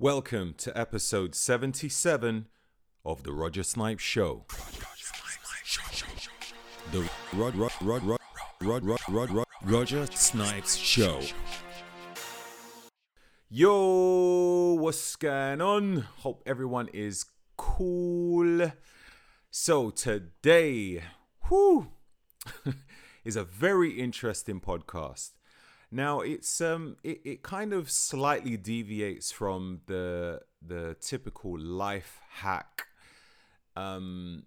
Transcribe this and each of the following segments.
Welcome to episode 77 of The Roger Snipes Show. The Rod, Rod, Rod, Rod, Rod, Rod, Rod, Roger Snipes Show. Yo, what's going on? Hope everyone is cool. So today, whew, is a very interesting podcast. Now it's um it, it kind of slightly deviates from the the typical life hack um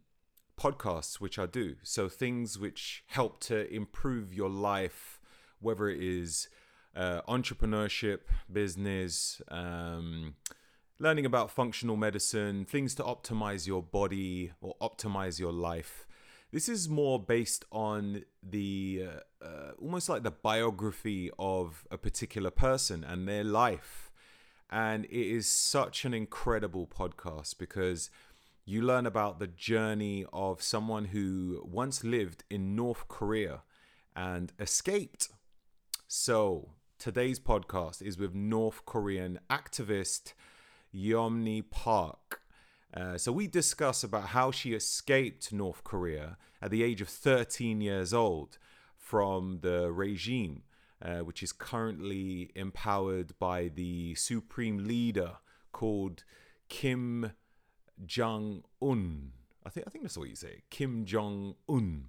podcasts which I do. So things which help to improve your life, whether it is uh, entrepreneurship, business, um, learning about functional medicine, things to optimize your body or optimize your life. This is more based on the uh, uh, almost like the biography of a particular person and their life. And it is such an incredible podcast because you learn about the journey of someone who once lived in North Korea and escaped. So, today's podcast is with North Korean activist Yomni Park. Uh, so we discuss about how she escaped North Korea at the age of 13 years old from the regime, uh, which is currently empowered by the supreme leader called Kim Jong Un. I think I think that's what you say, Kim Jong Un.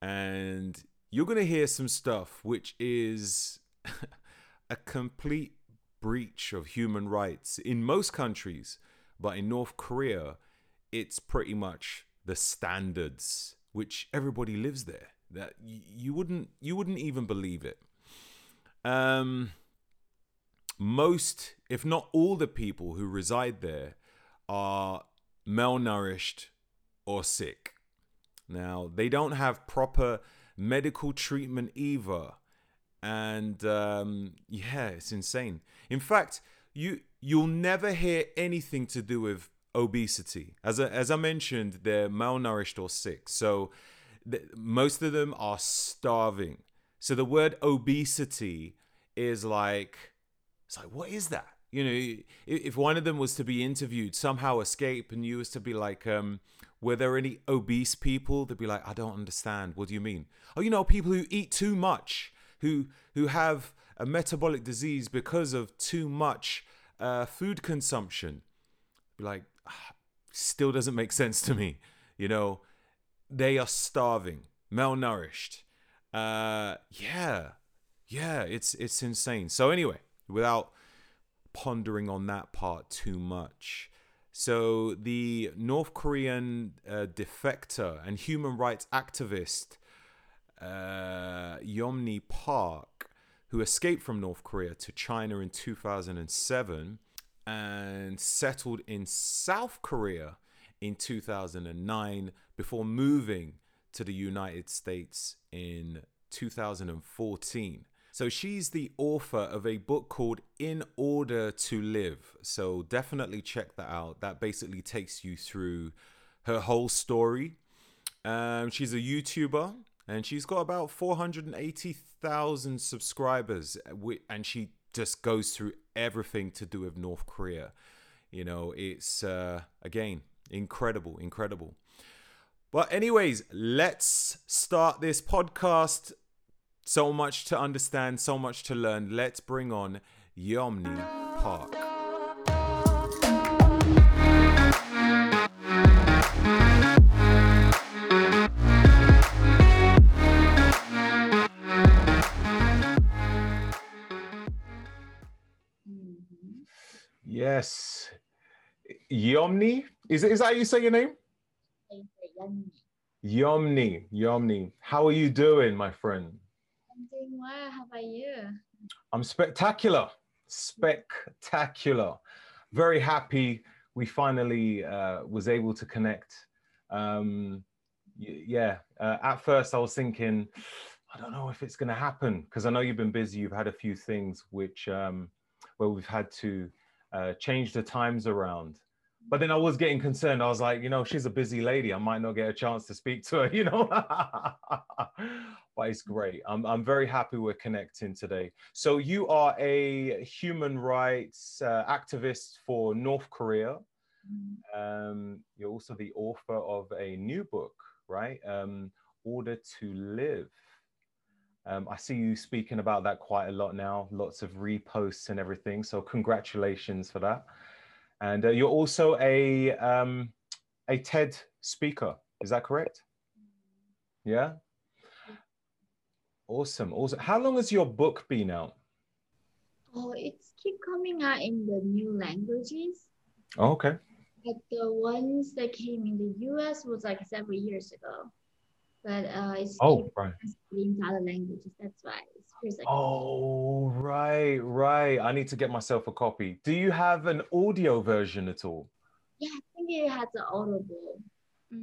And you're gonna hear some stuff which is a complete breach of human rights in most countries but in North Korea, it's pretty much the standards which everybody lives there. That you wouldn't you wouldn't even believe it. Um, most, if not all, the people who reside there are malnourished or sick. Now they don't have proper medical treatment either, and um, yeah, it's insane. In fact, you you'll never hear anything to do with obesity. As I, as I mentioned, they're malnourished or sick. So th- most of them are starving. So the word obesity is like, it's like, what is that? You know, if one of them was to be interviewed, somehow escape, and you was to be like, um, were there any obese people? They'd be like, I don't understand. What do you mean? Oh, you know, people who eat too much, who who have a metabolic disease because of too much uh, food consumption. Like, still doesn't make sense to me. You know, they are starving, malnourished. Uh, yeah, yeah, it's it's insane. So anyway, without pondering on that part too much. So the North Korean uh, defector and human rights activist uh, Yeonmi Park who escaped from North Korea to China in 2007 and settled in South Korea in 2009 before moving to the United States in 2014. So she's the author of a book called In Order to Live. So definitely check that out. That basically takes you through her whole story. Um, she's a YouTuber and she's got about 480,000 subscribers uh, and she just goes through everything to do with North Korea. You know, it's uh, again incredible, incredible. But anyways, let's start this podcast. So much to understand, so much to learn. Let's bring on Yeonmi Park. Yeonmi? Is, is that how you say your name? Yomni, Yomni. How are you doing, my friend? I'm doing well. How about you? I'm spectacular. Spectacular. Very happy we finally uh, was able to connect. Um, yeah, uh, at first I was thinking, I don't know if it's going to happen because I know you've been busy. You've had a few things which um, where we've had to uh, change the times around. But then I was getting concerned. I was like, you know, she's a busy lady. I might not get a chance to speak to her, you know. but it's great. I'm, I'm very happy we're connecting today. So, you are a human rights uh, activist for North Korea. Um, you're also the author of a new book, right? Um, Order to Live. Um, I see you speaking about that quite a lot now, lots of reposts and everything. So, congratulations for that. And uh, you're also a, um, a TED speaker. Is that correct? Yeah. Awesome. Awesome. How long has your book been out? Oh, it's keep coming out in the new languages. Oh, okay. But the ones that came in the US was like several years ago. But uh, it's Oh, right. to other languages. That's why like Oh, right, right. I need to get myself a copy. Do you have an audio version at all? yeah, I think it has an audible.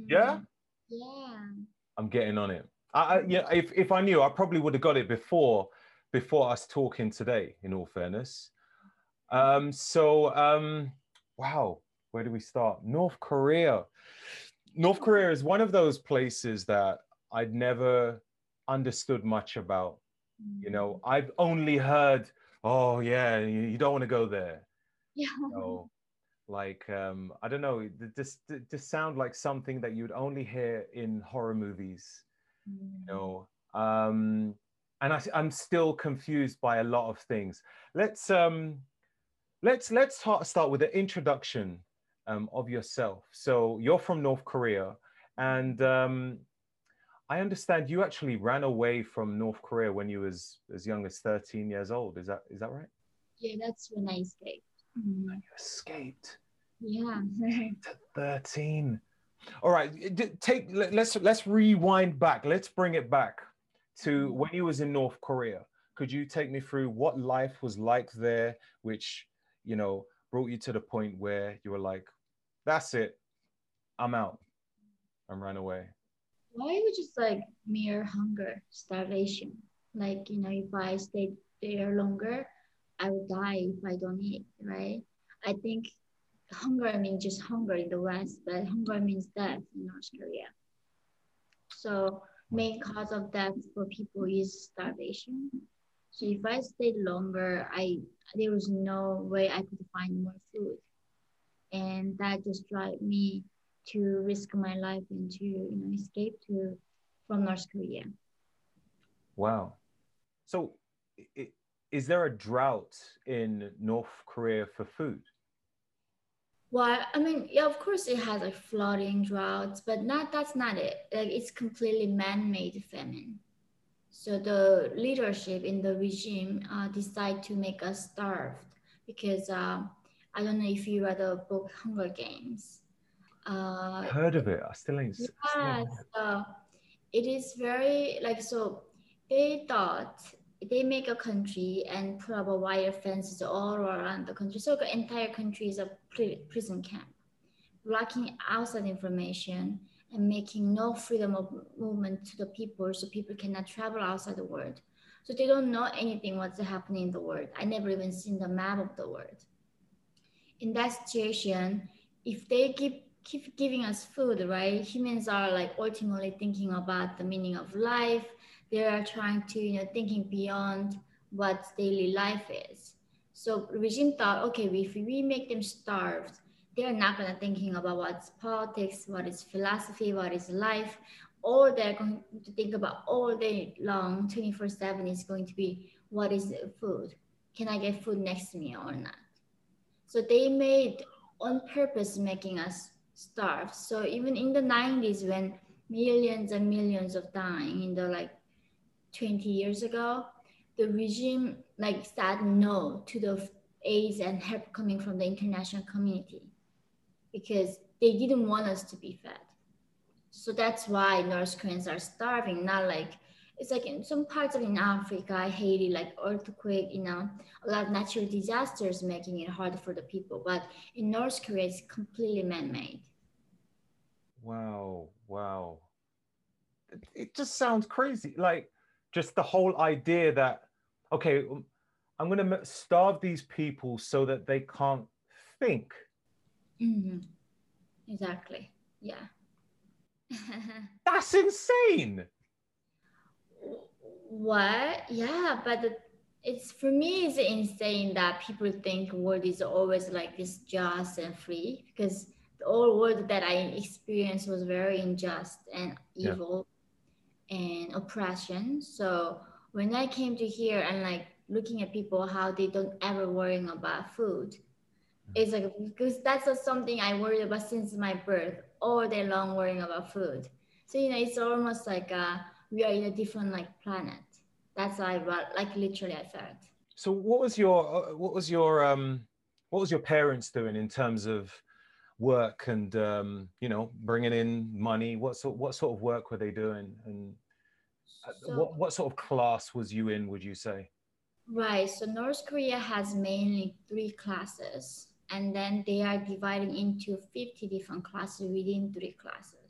Yeah? Mm, Yeah. I'm getting on it. I, I yeah, if, if I knew, I probably would have got it before before us talking today, in all fairness. Um, so um, wow, where do we start? North Korea. North Korea is one of those places that I'd never understood much about. You know, I've only heard, oh yeah, you, you don't want to go there. Yeah. Know, like um, I don't know, this th- sound like something that you'd only hear in horror movies. Mm. You know, um, and I, I'm still confused by a lot of things. Let's um, let's let's ta- start with the introduction um, of yourself. So you're from North Korea, and um, I understand you actually ran away from North Korea when you was as young as 13 years old. Is that is that right? Yeah, that's when I escaped. Mm, You escaped Yeah. to 13. All right, take let- let's let's rewind back. Let's bring it back to when you was in North Korea. Could you take me through what life was like there, which you know brought you to the point where you were like, "That's it, I'm out," and ran away. Why was just like mere hunger, starvation. Like, you know, if I stayed there longer, I would die if I don't eat, right? I think hunger means just hunger in the West, but hunger means death in North Korea. So main cause of death for people is starvation. So if I stayed longer, I there was no way I could find more food. And that just drive me to risk my life and to you know escape to from North Korea. Wow. So, is there a drought in North Korea for food? Well, I mean, yeah, of course it has like flooding, droughts, but not that's not it. Like it's completely man-made famine. So the leadership in the regime uh, decide to make us starved because uh, I don't know if you read the book Hunger Games. Uh, Heard of it? I still ain't. Yes, uh, it is very like so. They thought they make a country and put up a wire fences all around the country. So the entire country is a prison camp, blocking outside information and making no freedom of movement to the people, so people cannot travel outside the world. So they don't know anything what's happening in the world. I never even seen the map of the world. In that situation, if they keep keep giving us food, right? Humans are like ultimately thinking about the meaning of life. They are trying to, you know, thinking beyond what daily life is. So regime thought, okay, if we make them starved, they're not gonna thinking about what's politics, what is philosophy, what is life. All they're going to think about all day long, 24-7 is going to be what is food? Can I get food next to me or not? So they made on purpose making us starve. So even in the 90s when millions and millions of dying in the like 20 years ago, the regime like said no to the aid and help coming from the international community because they didn't want us to be fed. So that's why North Koreans are starving, not like it's like in some parts of in Africa, Haiti, like earthquake, you know, a lot of natural disasters making it hard for the people. But in North Korea, it's completely man-made. Wow, wow. It, just sounds crazy. Like just the whole idea that okay, um, I'm going to starve these people so that they can't think. Mhm. Exactly. Yeah. That's insane. What? Yeah, but the, it's for me it's insane that people think world is always like this just and free because the old world that I experienced was very unjust and evil yeah. and oppression. So when I came to here and like looking at people how they don't ever worrying about food, it's like because that's something I worried about since my birth, all day long worrying about food. So you know, it's almost like uh, we are in a different like planet. That's I like literally I felt. So what was your uh, what was your um what was your parents doing in terms of work and um, you know bringing in money? What sort what sort of work were they doing and uh, so, what what sort of class was you in? Would you say? Right. So North Korea has mainly three classes, and then they are dividing into 50 different classes within three classes.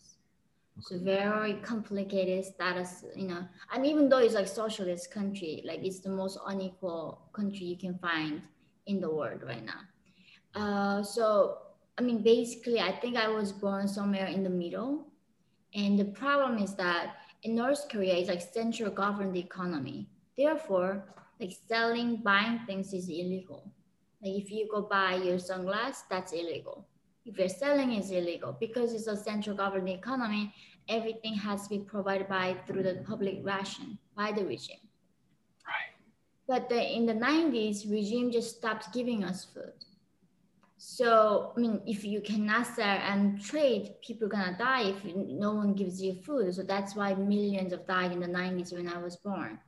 Okay. So very complicated status, you know. And even though it's like socialist country, like it's the most unequal country you can find in the world right now. Uh, so I mean, basically, I think I was born somewhere in the middle. And the problem is that in North Korea, it's like central governed economy. Therefore, like selling, buying things is illegal. Like if you go buy your sunglasses, that's illegal. If you're selling, is illegal because it's a central governed economy. Everything has to be provided by through the public ration by the regime. Right. But the, in the 90s, regime just stopped giving us food. So, I mean, if you cannot sell and trade, people are gonna die if no one gives you food. So that's why millions of died in the 90s when I was born.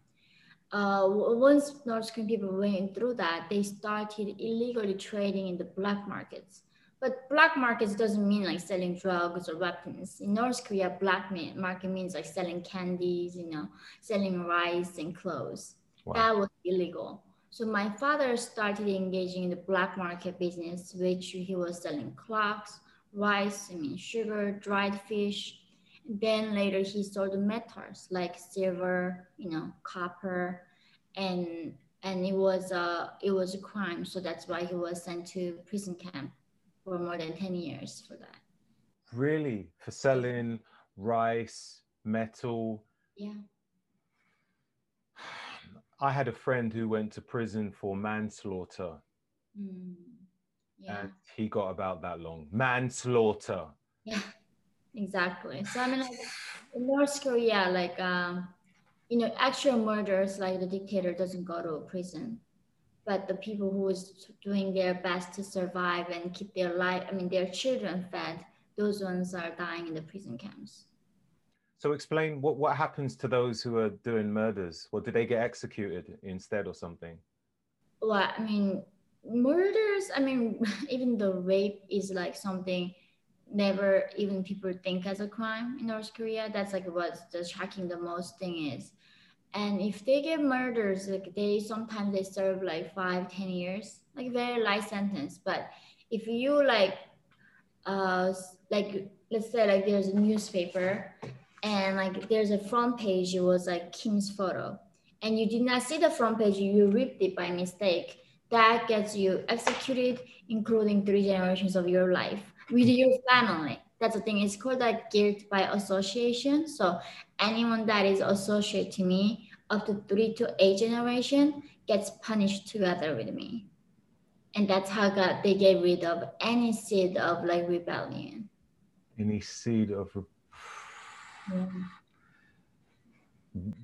Uh, once North Korean people went through that, they started illegally trading in the black markets. But black markets doesn't mean like selling drugs or weapons. In North Korea, black market means like selling candies, you know, selling rice and clothes. Wow. That was illegal. So my father started engaging in the black market business, which he was selling clocks, rice, I mean sugar, dried fish. Then later he sold metals like silver, you know, copper, and and it was a it was a crime. So that's why he was sent to prison camp for more than 10 years for that. Really? For selling rice, metal? Yeah. I had a friend who went to prison for manslaughter. Mm, yeah. And he got about that long. Manslaughter. Yeah, exactly. So I mean, like in North Korea, like um, you know, actual murders, like the dictator doesn't go to prison, but the people who is doing their best to survive and keep their life, I mean, their children fed, those ones are dying in the prison camps. So explain what, what happens to those who are doing murders? Well, do they get executed instead or something? Well, I mean, murders, I mean, even the rape is like something never even people think as a crime in North Korea. That's like what's the shocking the most thing is. And if they get murders, like they sometimes they serve like five, ten years, like very light sentence. But if you like uh like let's say like there's a newspaper and like there's a front page it was like kim's photo. And you did not see the front page you ripped it by mistake. That gets you executed including three generations of your life with your family that's the thing it's called like guilt by association so anyone that is associated to me up to three to eight generation gets punished together with me and that's how God, they get rid of any seed of like rebellion any seed of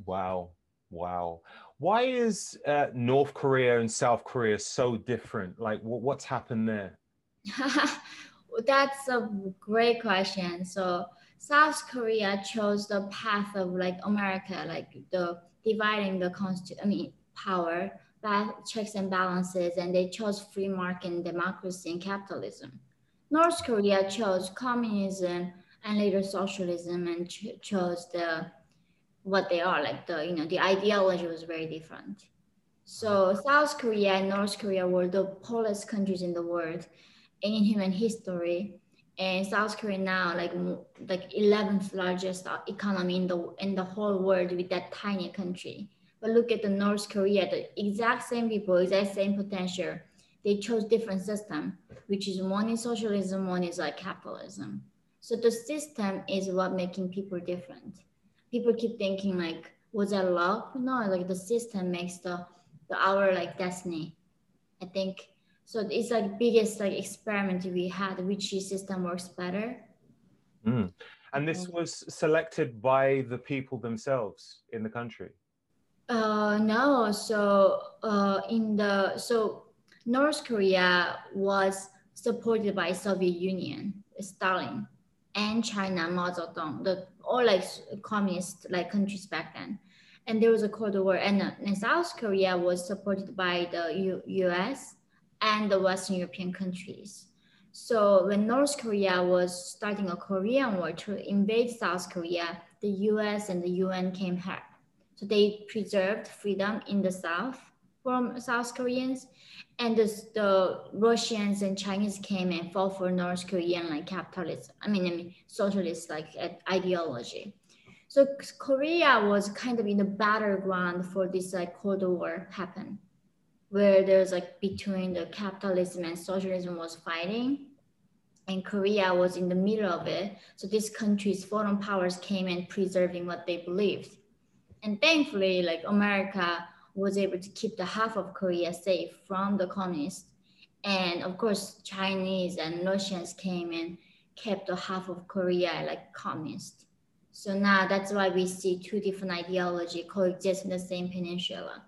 Wow. Wow. Why is uh, North Korea and South Korea so different? Like, what's happened there? That's a great question. So, South Korea chose the path of like America, like the dividing the constitution, I mean, power, checks and balances, and they chose free market and democracy and capitalism. North Korea chose communism, and later socialism and ch- chose the what they are like the you know the ideology was very different so south korea and north korea were the poorest countries in the world in human history and south korea now like like 11th largest uh, economy in the in the whole world with that tiny country but look at the north korea the exact same people exact same potential they chose different system which is one is socialism one is like capitalism so the system is what making people different. People keep thinking like was that luck? No, like the system makes the, the our like destiny. I think so. It's like biggest like experiment we had. Which system works better? Mm. And this was selected by the people themselves in the country. Uh, no. So uh, in the so North Korea was supported by Soviet Union, Stalin, and China, Mao Zedong, the all like communist like countries back then. And there was a Cold War, and, uh, and South Korea was supported by the U- U.S. and the Western European countries. So when North Korea was starting a Korean War to invade South Korea, the U.S. and the UN came help. So they preserved freedom in the South from South Koreans, and the, the Russians and Chinese came and fought for North Korean like capitalism. I mean, I mean socialist like ideology. So Korea was kind of in the battleground for this like Cold War happen, where there's like between the capitalism and socialism was fighting, and Korea was in the middle of it. So these countries, foreign powers came and preserving what they believed, and thankfully, like America was able to keep the half of Korea safe from the communists. And of course, Chinese and Russians came and kept the half of Korea like communist. So now that's why we see two different ideology coexist in the same peninsula.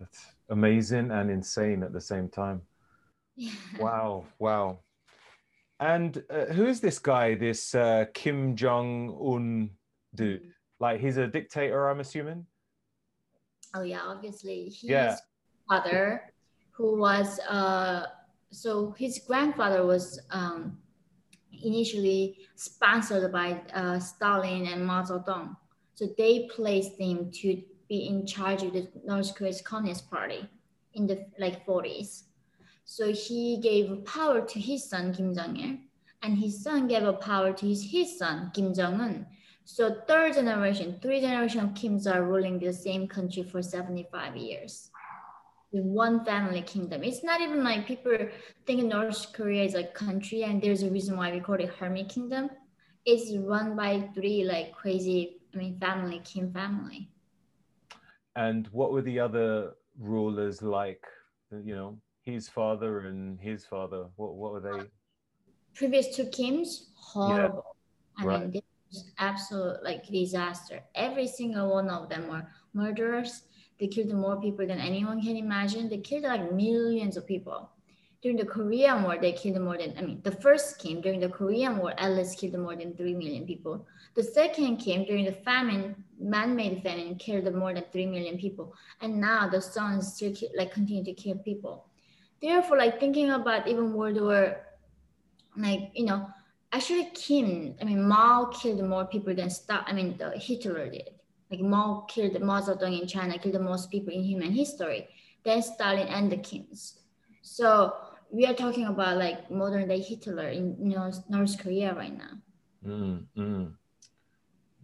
That's amazing and insane at the same time. Yeah. Wow, wow. And uh, who is this guy? This uh, Kim Jong Un dude? Mm-hmm. Like he's a dictator, I'm assuming. Oh yeah, obviously his yeah. father, who was uh, so his grandfather was um, initially sponsored by uh, Stalin and Mao Zedong. So they placed him to be in charge of the North Korea's Communist Party in the like 40s. So he gave power to his son Kim Jong Il, and his son gave a power to his, his son Kim Jong Un. So third generation, three generation of Kims are ruling the same country for 75 years. In one family kingdom. It's not even like people think North Korea is a country and there's a reason why we call it Hermit Kingdom. It's run by three like crazy, I mean, family, Kim family. And what were the other rulers like? You know, his father and his father. What what were they? Previous two kings, horrible. Yeah. I right. mean, absolute like disaster. Every single one of them were murderers. They killed more people than anyone can imagine. They killed like millions of people. During the Korean War, they killed more than, I mean, the first Kim during the Korean War, at least killed more than 3 million people. The second Kim during the famine, man-made famine, killed more than 3 million people. And now the sons still like continue to kill people. Therefore, like thinking about even World War, like, you know, actually Kim, I mean Mao killed more people than Stalin. I mean the Hitler did. Like Mao killed Mao Zedong in China killed the most people in human history than Stalin and the Kims. So we are talking about like modern day Hitler in you know, North Korea right now. Mm, mm.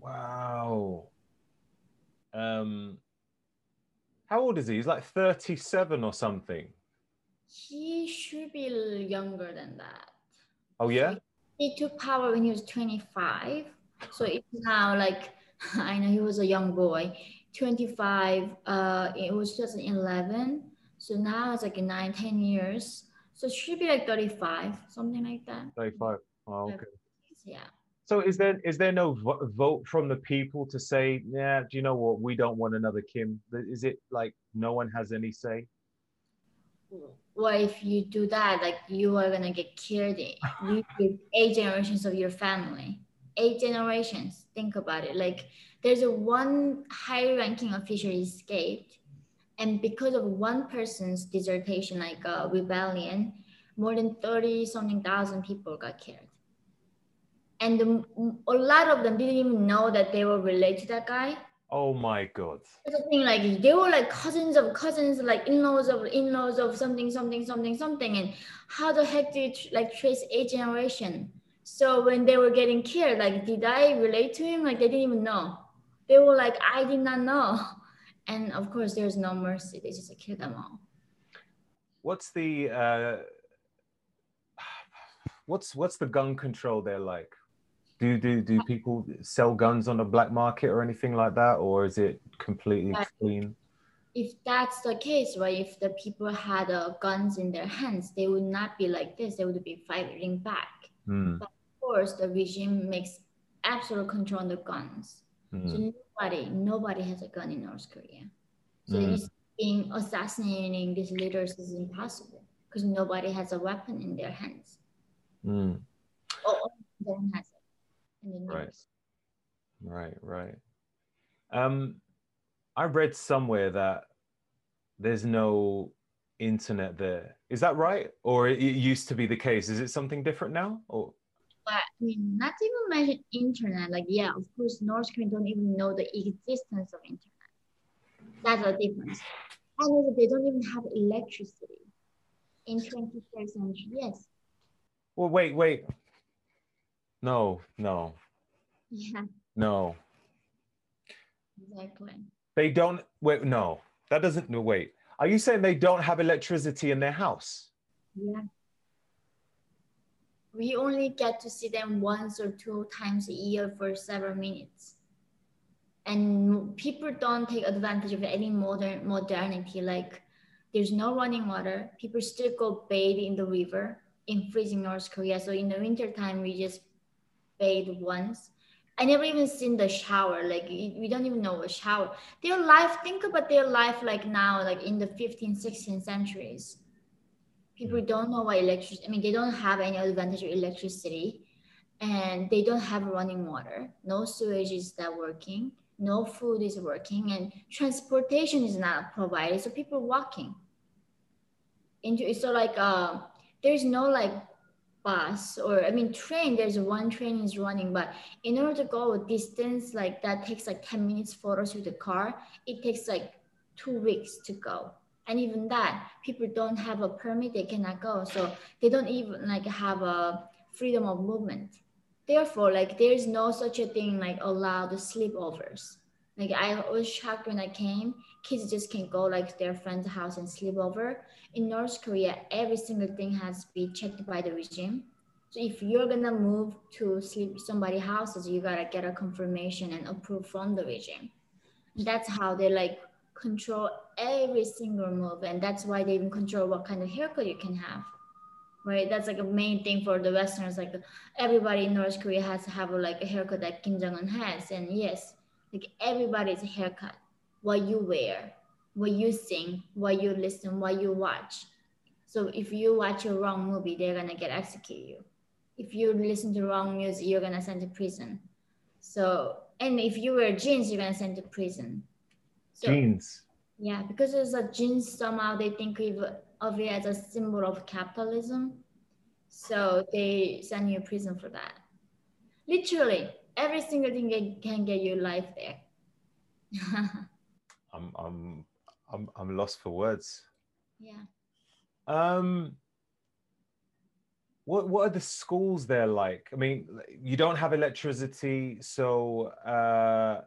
Wow. Um, how old is he? He's like 37 or something. He should be younger than that. Oh yeah? he took power when he was 25. So it's now like, I know he was a young boy, 25, uh, it was 2011. So now it's like nine, 10 years. So it should be like 35, something like that. 35. Oh, okay. Yeah. So is there is there no vote from the people to say, yeah, do you know what? We don't want another Kim. Is it like no one has any say? well, if you do that, like you are gonna get killed. You eight generations of your family, eight generations. Think about it. Like there's a one high-ranking official escaped, and because of one person's dissertation, like a rebellion, more than thirty something thousand people got killed. And the, a lot of them didn't even know that they were related to that guy Oh my god. That's the thing, like they were like cousins of cousins, like in-laws of in-laws of something, something, something, something. And how the heck do you like trace a generation? So when they were getting killed, like did I relate to him? Like they didn't even know. They were like, I did not know. And of course there's no mercy. They just kill them all. What's the uh what's what's the gun control there like? Do do do people sell guns on the black market or anything like that, or is it completely Right. clean? if that's the case, right, if the people had uh, guns in their hands, they would not be like this. They would be fighting back. Mm, Of course, the regime makes absolute control on the guns. So mm, nobody, nobody has a gun in North Korea. So Mm. being assassinating these leaders is impossible because nobody has a weapon in their hands. mm. Or one has it. in the Right. news. Right, right. Um, I read somewhere that there's no internet there. Is that right? Or it, it used to be the case? Is it something different now? Or But I mean, not even mention internet. Like, yeah, of course, North Koreans don't even know the existence of internet. That's the difference. And also, they don't even have electricity in 21st century. Yes. well, wait, wait. No, no, Yeah, no. exactly. They don't. Wait, no. That doesn't. No, wait. Are you saying they don't have electricity in their house? Yeah. We only get to see them once or two times a year for several minutes. And people don't take advantage of any modern modernity. Like there's no running water. People still go bathe in the river in freezing North Korea. So in the winter time, we just bathe once. I never even seen the shower. Like we don't even know a shower. Their life, think about their life like now, like in the 15th, 16th centuries people don't know what electricity i mean they don't have any advantage of electricity and they don't have running water. No sewage is that working. No food is working and transportation is not provided so people walking. Into so like uh there's no like bus or i mean train there's one train is running but in order to go a distance like that takes like 10 minutes for us with the car it takes like two weeks to go and even that people don't have a permit they cannot go. So they don't even like have a freedom of movement. Therefore like there is no such a thing like allowed sleepovers. Like i was shocked when i came. Kids just can go like their friend's house and sleep over in north korea every single thing has to be checked by the regime. So if you're gonna move to sleep somebody's houses you gotta get a confirmation and approve from the regime. That's how they like control every single move and that's why they even control what kind of haircut you can have right? That's like a main thing for the westerners like everybody in north korea has to have like a haircut that kim jong-un has and yes like everybody's haircut what you wear what you sing what you listen what you watch. So if you watch a wrong movie they're gonna get execute you. If you listen to wrong music you're gonna send to prison. So and if you wear jeans you're gonna send to prison. So Jeans. Yeah, because it's a jeans, somehow they think of, of it as a symbol of capitalism. So they send you to prison for that. Literally, every single thing can- can get you life there. I'm I'm I'm I'm lost for words. yeah. Um, what what are the schools there like? I mean, you don't have electricity, so uh,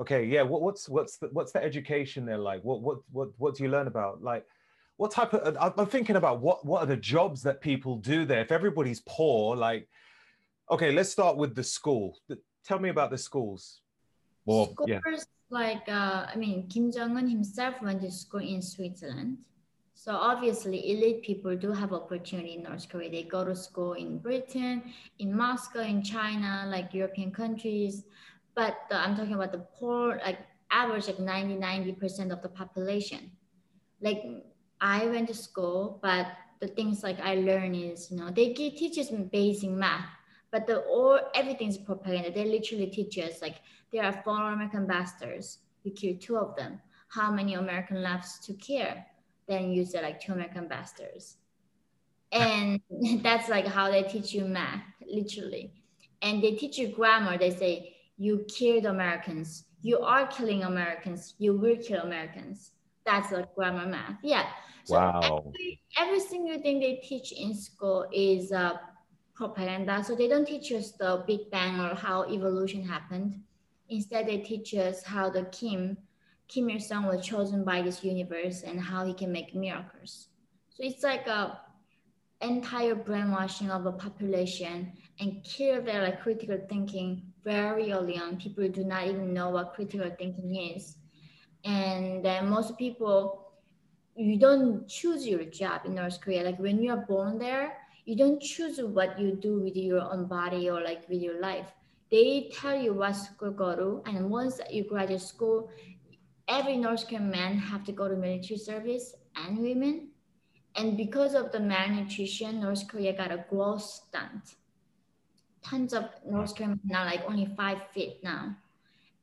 okay, yeah. What, what's what's the what's the education there like? What what what what do you learn about? Like, what type of? I'm- thinking about what what are the jobs that people do there? If everybody's poor, like, okay, let's start with the school. Tell me about the schools. Well, yeah. Scholars like uh, I mean Kim Jong Un himself went to school in Switzerland. So obviously elite people do have opportunity in North Korea. They go to school in Britain, in Moscow, in China, like European countries. But uh, I'm talking about the poor, like average like 90, 90% of the population. Like I went to school, but the things like I learn is, you know, they teach us basic math, but the all everything's propaganda. They literally teach us like there are four American ambassadors. You kill two of them. How many American lives to care? Then you say like two American ambassadors. And that's like how they teach you math, literally. And they teach you grammar. They say you killed Americans. You are killing Americans. You will kill Americans. That's like grammar math. Yeah. So Wow. every, every single thing they teach in school is uh, propaganda. So they don't teach us the Big Bang or how evolution happened. Instead, they teach us how the Kim, Kim Il Sung was chosen by this universe and how he can make miracles. So it's like a entire brainwashing of a population and kill their like critical thinking very early on. People do not even know what critical thinking is. And then most people, you don't choose your job in North Korea. Like when you are born there, you don't choose what you do with your own body or like with your life. They tell you what school go to, and once you graduate school, every North Korean man have to go to military service and women. And because of the malnutrition, North Korea got a growth stunt. Tons of North are like only five feet now.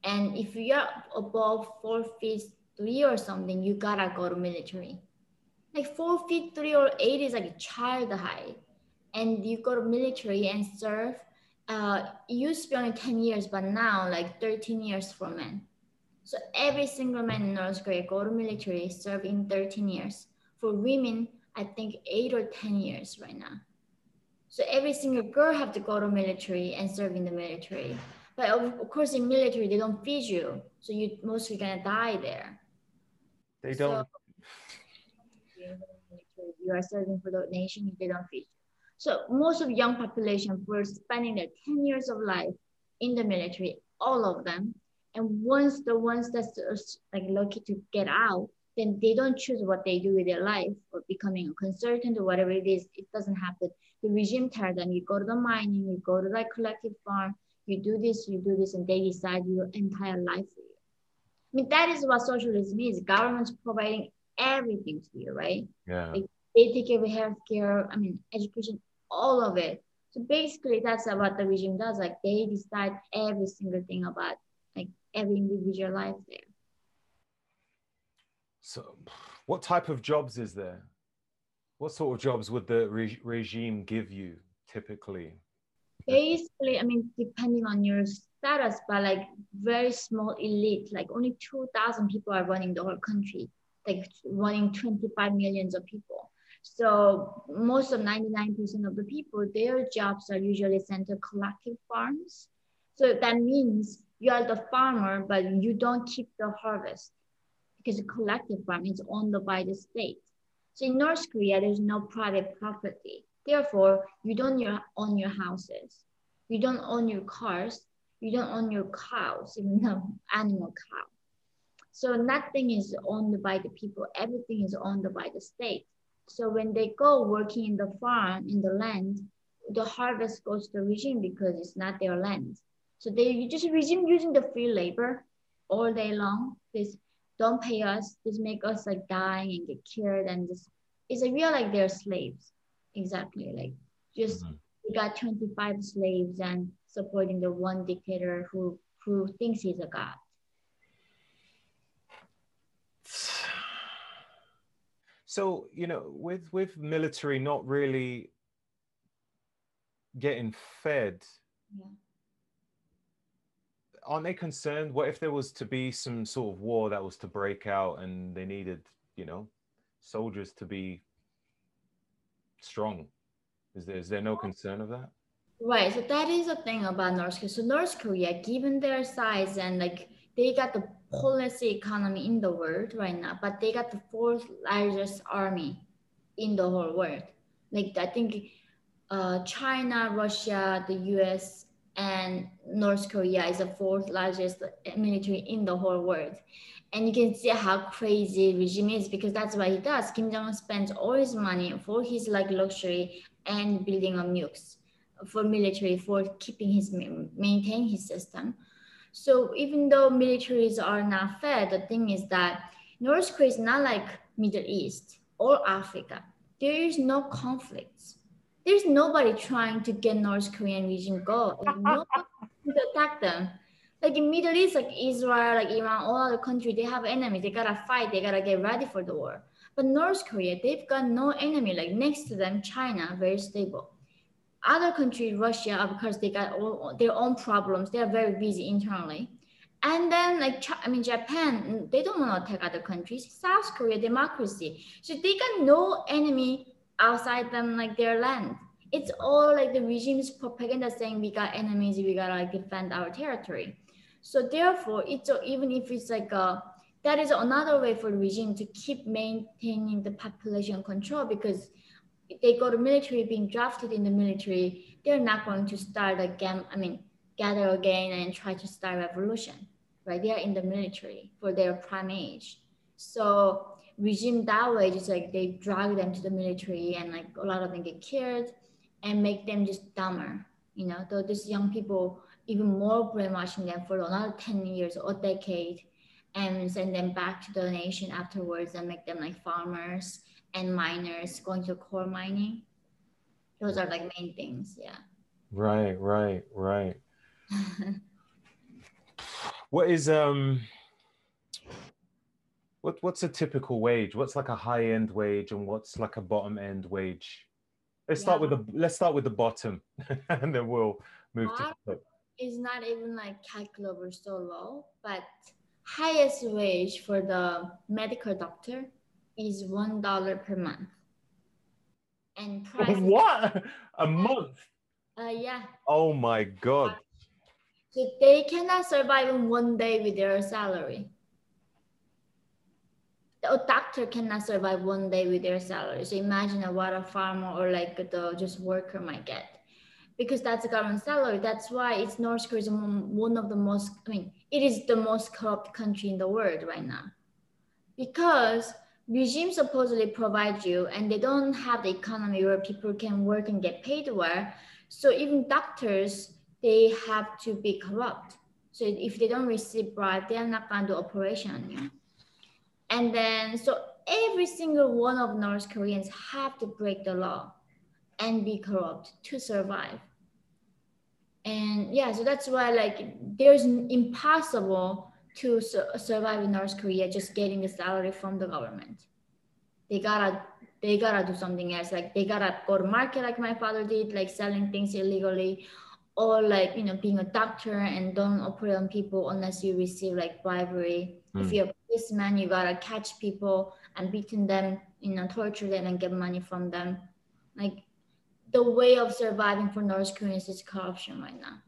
And if you're above four feet three or something, you gotta go to military. Like four feet three or eight is like child height. And you go to military and serve. Uh, it used to be only 10 years, but now like 13 years for men. So every single man in North Korea go to military, serve in 13 years. For women, I think eight or 10 years right now. So every single girl have to go to military and serve in the military. But of, course, in military, they don't feed you. So you're mostly gonna die there. They don't. So, you are serving for the nation, they don't feed you. So most of young population were spending their 10 years of life in the military, all of them. And once the ones that's like lucky to get out, then they don't choose what they do with their life or becoming a consultant or whatever it is. It doesn't happen. The regime tells them you go to the mining, you go to like collective farm, you do this, you do this, and they decide your entire life for you. I mean, that is what socialism is. Government's providing everything to you, right? Yeah. Like, they take care of healthcare, I mean, education, all of it. So basically, that's what the regime does. Like they decide every single thing about like every individual life there. So, what type of jobs is there? What sort of jobs would the re- regime give you typically? Basically, I mean, depending on your status, but like very small elite, like only 2,000 people are running the whole country, like running 25 millions of people. So most of 99% of the people, their jobs are usually sent to collective farms. So that means you are the farmer, but you don't keep the harvest because the collective farm is owned by the state. So in North Korea, there's no private property. Therefore, you don't own your houses. You don't own your cars. You don't own your cows, even the animal cow. So nothing is owned by the people. Everything is owned by the state. So when they go working in the farm, in the land, the harvest goes to the regime because it's not their land. So they just regime using the free labor all day long. This don't pay us, just make us like dying and get killed and just it's a real like they're slaves. Exactly. Like just mm-hmm. we got 25 slaves and supporting the one dictator who who thinks he's a god. So you know, with with military not really getting fed, yeah. Aren't they concerned? What if there was to be some sort of war that was to break out and they needed, you know, soldiers to be strong? Is there is there no concern of that? Right. So that is a thing about North Korea. So North Korea, given their size and like they got the policy economy in the world right now, but they got the fourth largest army in the whole world. Like I think uh, China, Russia, the U.S., and North Korea is the fourth largest military in the whole world. And you can see how crazy regime is because that's what he does. Kim Jong Un spends all his money for his like luxury and building of nukes for military for keeping his maintain his system. So even though militaries are not fair, the thing is that North Korea is not like Middle East or Africa. There is no conflicts. There's nobody trying to get North Korean regime go. Like, nobody to attack them. Like in Middle East, like Israel, like Iran, all other countries, they have enemies. They gotta fight. They gotta get ready for the war. But North Korea, they've got no enemy. Like next to them, China, very stable other countries, Russia, because they got all, their own problems. They are very busy internally. And then like, I mean, Japan, they don't want to attack other countries. South Korea, democracy. So they got no enemy outside them, like their land. It's all like the regime's propaganda saying we got enemies, we gotta like defend our territory. So therefore, it's uh, even if it's like a, that is another way for the regime to keep maintaining the population control because they go to military, being drafted in the military, they're not going to start again. I mean, gather again and try to start revolution, right? They are in the military for their prime age. So regime that way, just like they drag them to the military and like a lot of them get killed and make them just dumber. You know, though these young people even more brainwashing them for another 10 years or decade and send them back to the nation afterwards and make them like farmers and miners going to coal mining. Those are like main things, yeah. Right, right, right. what is um what what's a typical wage? What's like a high end wage and what's like a bottom end wage? Let's yeah. start with the let's start with the bottom and then we'll move to the top. It's not even like calculable so low, but highest wage for the medical doctor is one dollar per month. And price what a month? Uh yeah. Oh my god. So they cannot survive in one day with their salary. A doctor cannot survive one day with their salary. So imagine what a farmer or like the just worker might get. Because that's a government salary. That's why it's North Korea is one of the most, I mean, it is the most corrupt country in the world right now. Because regime supposedly provide you and they don't have the economy where people can work and get paid well. So even doctors they have to be corrupt. So if they don't receive bribe, they are not going to do operation on you. And then, so every single one of North Koreans have to break the law and be corrupt to survive. And yeah, so that's why like there's impossible to su- survive in North Korea just getting the salary from the government. They gotta they gotta do something else. Like they gotta go to market like my father did, like selling things illegally, or like you know being a doctor and don't operate on people unless you receive like bribery mm. if hmm. you're a policeman you gotta catch people and beating them you know torture them and get money from them. Like the way of surviving for north koreans is corruption right now.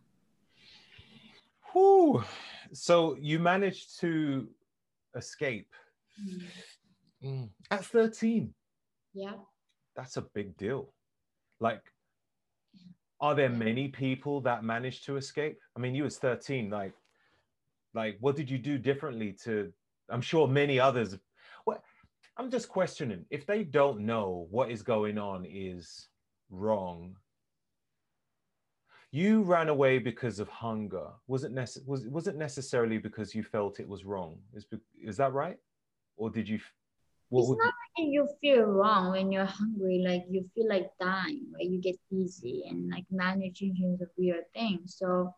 Whew. so you managed to escape. Mm. Mm. at 13 yeah. That's a big deal. Like are there many people that managed to escape? I mean you was 13 like like what did you do differently to i'm sure many others what i'm just questioning if they don't know what is going on is wrong you ran away because of hunger wasn't nece- was it wasn't necessarily because you felt it was wrong is is that right or did you what it's not like you feel wrong when you're hungry, like you feel like dying, right? You get dizzy and like malnutrition is a weird thing. So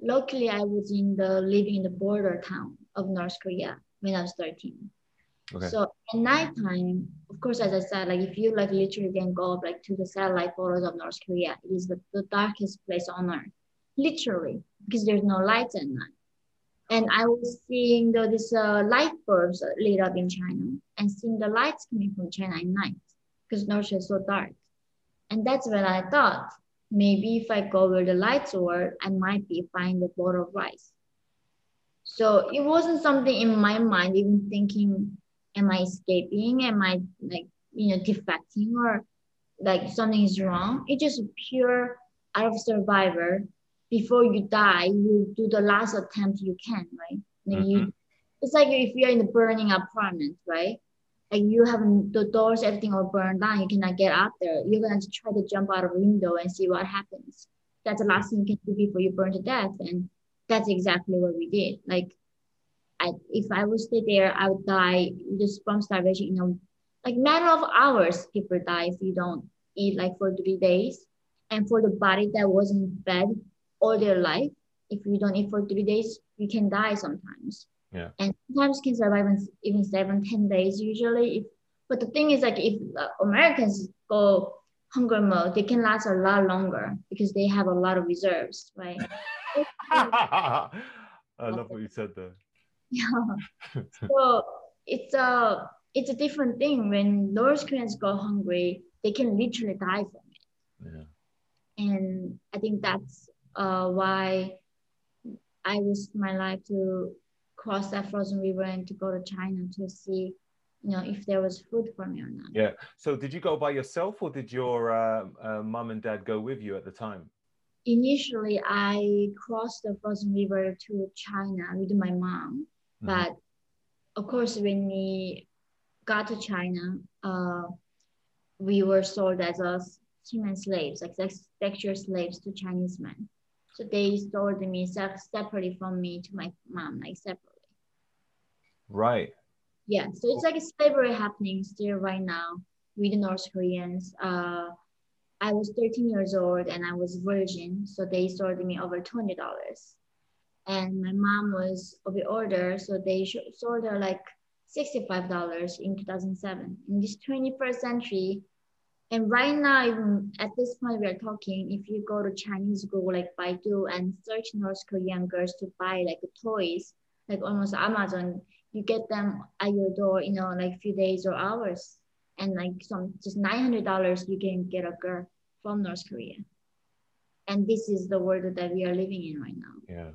luckily I was in the living in the border town of North Korea when I was 13. Okay. So at nighttime, of course, as I said, like if you like literally can go up like to the satellite photos of North Korea, it is the, the darkest place on earth, literally, because there's no lights at night and I was seeing the, this uh, light bulbs lit up in China and seeing the lights coming from China at night because North is so dark. And that's when I thought maybe if I go where the lights were, I might be find a bowl of rice. So it wasn't something in my mind, even thinking, am I escaping? Am I like, you know, defecting or like something is wrong? It's just pure out of survivor before you die, you do the last attempt you can, right? Like mm-hmm. you, it's like if you're in the burning apartment, right? Like you have the doors, everything all burned down, you cannot get out there. You're gonna try to jump out of a window and see what happens. That's the last thing you can do before you burn to death, and that's exactly what we did. Like, I, if I would stay there, I would die just from starvation. You know, like matter of hours, people die if you don't eat like for three days. And for the body that wasn't fed, all their life. If you don't eat for three days, you can die sometimes. Yeah. And sometimes can survive even seven, ten days usually. If, but the thing is like if uh, Americans go hunger mode, they can last a lot longer because they have a lot of reserves, right? I love what you said there. Yeah. so it's a it's a different thing when North Koreans go hungry, they can literally die from it. Yeah. And I think that's uh, why I risked my life to cross that frozen river and to go to China to see you know if there was food for me or not. Yeah. So did you go by yourself, or did your uh, uh, mom and dad go with you at the time? Initially, I crossed the frozen river to China with my mom, Mhm. but of course, when we got to China, uh, we were sold as a human slaves, like sex- sexual slaves to Chinese men. So they sold me se- separately from me to my mom, like separately. Right. Yeah, so it's like a slavery happening still right now with North Koreans. Uh, I was 13 years old and I was virgin, so they sold me over $20. And my mom was a bit older, so they sold her like $65 in 2007. In this 21st century, and right now, even at this point we are talking, if you go to Chinese Google like Baidu and search North Korean girls to buy like toys, like almost Amazon, you get them at your door, you know, like few days or hours. And like some just nine hundred dollars you can get a girl from North Korea. And this is the world that we are living in right now. Yeah.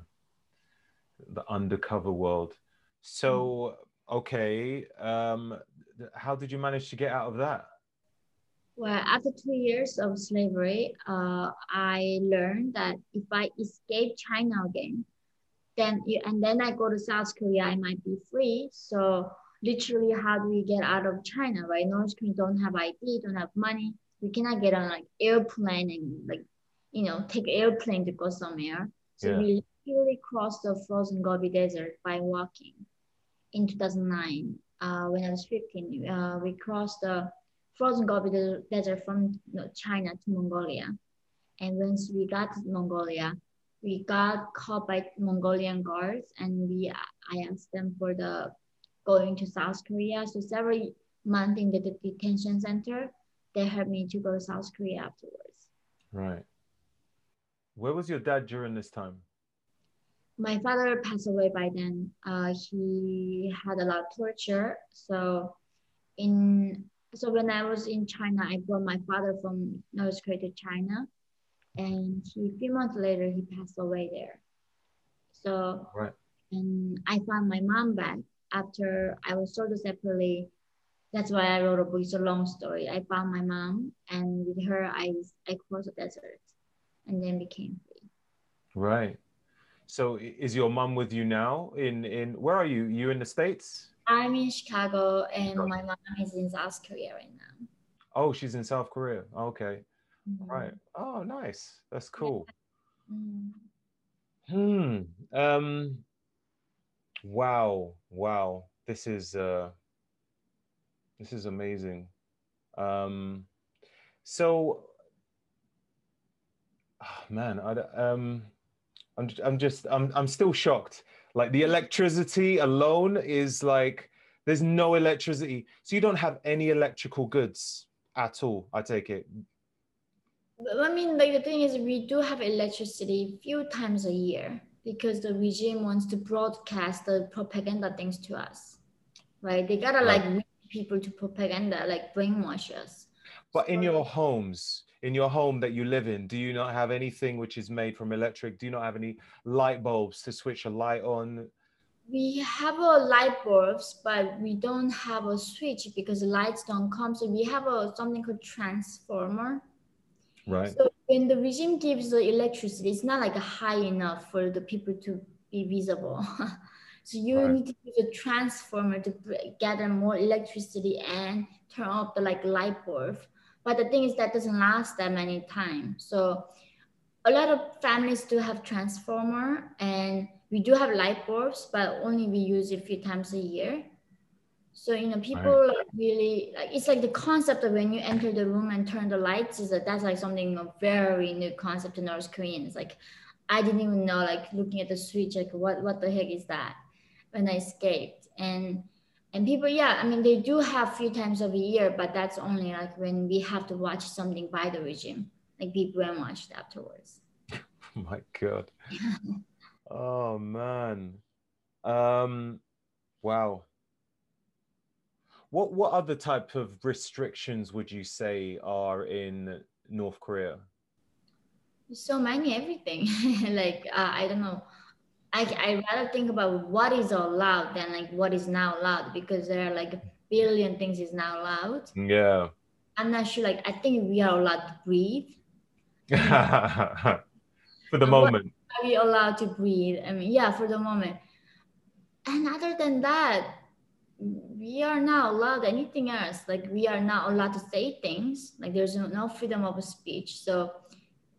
The undercover world. So okay. Um, how did you manage to get out of that? Well, after two years of slavery, uh, I learned that if I escape China again, then you, and then I go to South Korea, I might be free. So literally, how do we get out of China, right? North Korea don't have ID, don't have money. We cannot get on like airplane and like, you know, take airplane to go somewhere. So Yeah. we literally crossed the frozen Gobi Desert by walking. In 2009, uh, when I was 15, uh, we crossed the frozen Gobi Desert from you know, China to Mongolia. And once we got to Mongolia, we got caught by Mongolian guards and we I asked them for the going to South Korea. So several months in the detention center, they helped me to go to South Korea afterwards. Right. Where was your dad during this time? My father passed away by then. Uh, he had a lot of torture. So in so when I was in China, I brought my father from North Korea to China, and he a few months later he passed away there. So Right. and I found my mom back after I was sold separately. That's why I wrote a book. It's a long story. I found my mom, and with her, I I crossed the desert, and then became free. Right. So is your mom with you now? In in where are you? You in the states? I'm in Chicago, and Chicago. my mom is in South Korea right now. Oh, she's in South Korea. Okay. Mhm. Right. Oh, nice. That's cool. Mm. Hmm. Um. Wow. Wow. This is uh. This is amazing. Um. So. ah, man, I um. I'm I'm just I'm I'm still shocked. Like the electricity alone is like there's no electricity, so you don't have any electrical goods at all. I take it. I mean, like the thing is, we do have electricity few times a year because the regime wants to broadcast the propaganda things to us, right? They gotta Right. like people to propaganda, like brainwash us. But in your homes, in your home that you live in, do you not have anything which is made from electric? Do you not have any light bulbs to switch a light on? We have a light bulbs, but we don't have a switch because the lights don't come. So we have a something called transformer. Right. So when the regime gives the electricity, it's not like high enough for the people to be visible. so you Right. need to use a transformer to gather more electricity and turn off the like light bulb. But the thing is that doesn't last that many times. So a lot of families do have transformer and we do have light bulbs, but only we use it a few times a year. So you know, people like really like it's like the concept of when you enter the room and turn the lights is that that's like something a very new concept to North Koreans. Like I didn't even know like looking at the switch like what what the heck is that when I escaped and and people yeah I mean they do have few times of a year but that's only like when we have to watch something by the regime like be brainwashed afterwards. My god. oh man. Um wow. What what other type of restrictions would you say are in North Korea? so many everything like uh, i don't know I, I rather think about what is allowed than like what is now allowed because there are like a billion things is now allowed. Yeah. I'm not sure. Like I think we are allowed to breathe. For the And moment. Are we allowed to breathe? I mean, yeah, for the moment. And other than that, we are not allowed anything else. Like we are not allowed to say things. Like there's no, freedom of speech. So,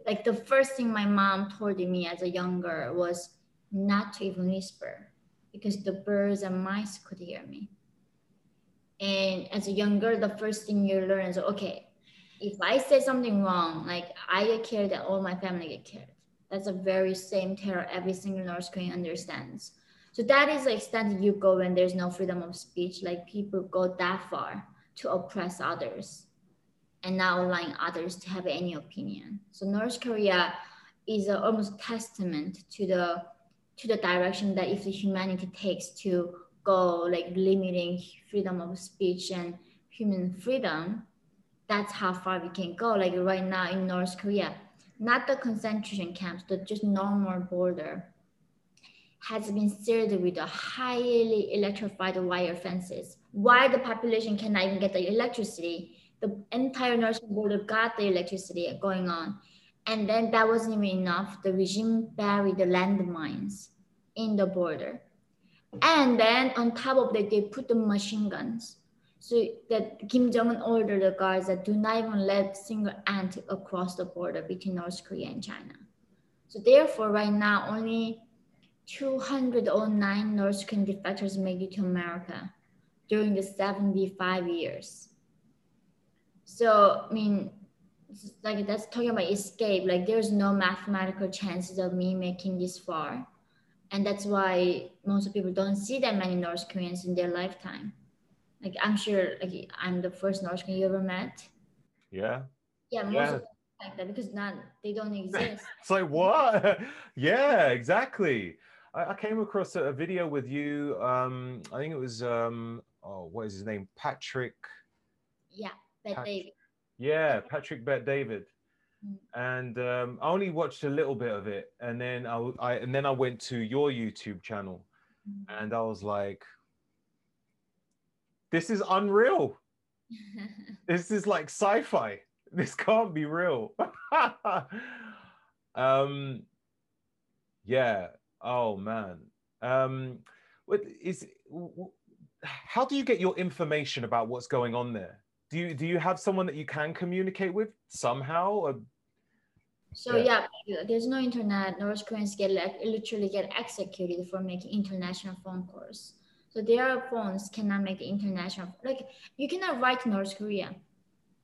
like the first thing my mom told me as a younger was not to even whisper, because the birds and mice could hear me. And as a younger, the first thing you learn is okay, if I say something wrong, like I get killed and all my family get killed. That's a very same terror every single North Korean understands. So that is the extent you go when there's no freedom of speech. Like people go that far to oppress others and not allowing others to have any opinion. So North Korea is a, almost testament to the to the direction that if humanity takes to go like limiting freedom of speech and human freedom, that's how far we can go. Like right now in North Korea, not the concentration camps, the just normal border has been sealed with highly electrified wire fences. While the population cannot even get the electricity, the entire North border got the electricity going on. And then that wasn't even enough. The regime buried the landmines in the border. And then on top of that, they put the machine guns. So that Kim Jong-un ordered the guards that do not even let a single ant across the border between North Korea and China. So therefore, right now, only 209 North Korean defectors made it to America during the 75 years. So, I mean, like that's talking about escape. Like, there's no mathematical chances of me making this far. And that's why most people don't see that many North Koreans in their lifetime. Like, I'm sure, like, I'm the first North Korean you ever met. Yeah. Yeah, most Yeah. of them like that because not they don't exist. It's like what? yeah, exactly. I, I came across a, a video with you. Um, I think it was um, oh, what is his name? Patrick. yeah, but Patch- they Yeah, Patrick Bet David. Mm. And um, I only watched a little bit of it, and then I and then I went to your YouTube channel, and I was like, "This is unreal. This is like sci-fi. This can't be real." um, yeah. Oh man. Um, what is? How do you get your information about what's going on there? Do you do you have someone that you can communicate with somehow? Or, So yeah, there's no internet. North Koreans get like literally get executed for making international phone calls. So their phones cannot make the international like you cannot write North Korea.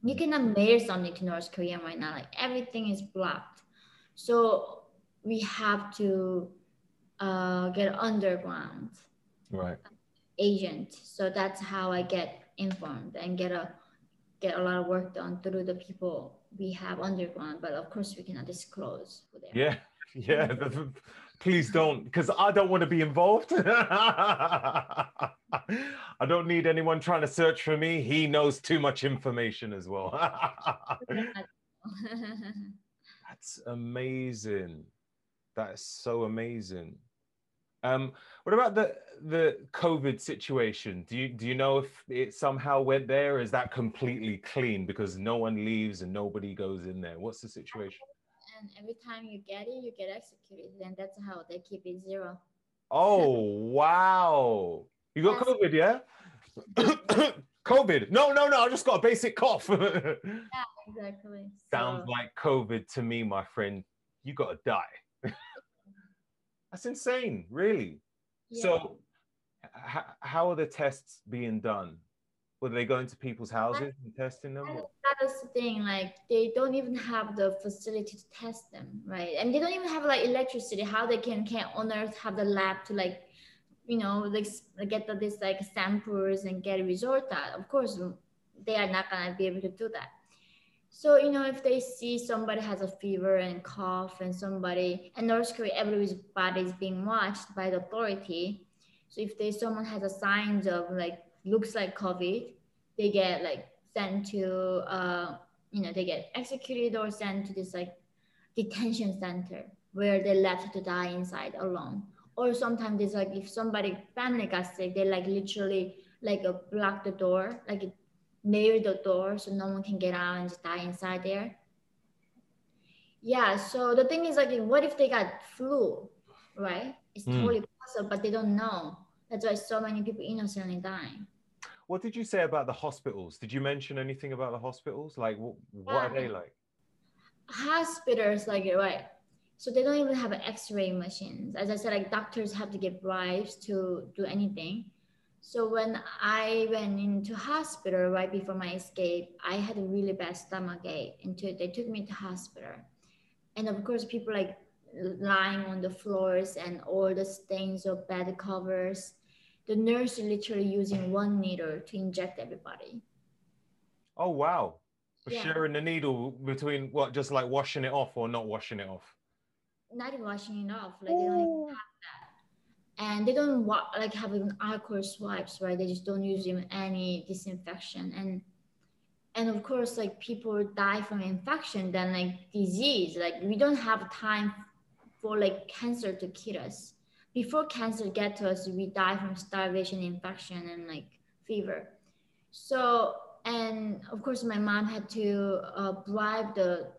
You cannot mail something to North Korea right now. Like everything is blocked. So we have to uh, get underground right. agent. So that's how I get informed and get a get a lot of work done through the people we have underground. But of course, we cannot disclose who they are. Yeah. Yeah. Please don't, because I don't want to be involved. I don't need anyone trying to search for me. He knows too much information as well. That's amazing. That's so amazing. Um, what about the the COVID situation? Do you do you know if it somehow went there? Is that completely clean because no one leaves and nobody goes in there? What's the situation? and every time you get it, you get executed, and that's how they keep it zero. Oh wow! You got. COVID, yeah? COVID? No, no, no! I just got a basic cough. Yeah, exactly. Sounds So- like COVID to me, my friend. You gotta die. That's insane, really. yeah. So, how are the tests being done? Were they going to people's houses and testing them? Or- that is the thing, like they don't even have the facility to test them, right? And they don't even have like electricity. How they can can on earth have the lab to like, you know, like get the, this like samples and get a result out? Of course, they are not gonna be able to do that. So you know, if they see somebody has a fever and cough, and somebody and North Korea, everybody's body is being watched by the authority. So if they someone has a signs of like looks like COVID, they get like sent to uh, you know they get executed or sent to this like detention center where they're left to die inside alone or sometimes it's like if somebody family got sick they like literally like block the door, like nail the door so no one can get out and just die inside there. Yeah. So the thing is like, what if they got flu, right? It's Mm. totally possible, but they don't know. That's why so many people innocently dying. What did you say about the hospitals? Did you mention anything about the hospitals? Like, wh- what are they like? hospitals like right so they don't even have x-ray machines as i said like doctors have to get bribes to do anything so when i went into hospital right before my escape i had a really bad stomach ache and they took me to hospital and of course people like lying on the floors and all the stains of bed covers the nurse literally using one needle to inject everybody Oh, wow. For Yeah. sharing the needle between what, just like washing it off or not washing it off? not even washing it off. Like they don't even have that. And they don't like have even alcohol swipes, right? They just don't use even any disinfection. And and of course, like people die from infection than like disease. Like we don't have time for like cancer to kill us. Before cancer get to us, we die from starvation, infection, and like fever. So and of course, my mom had to uh, bribe the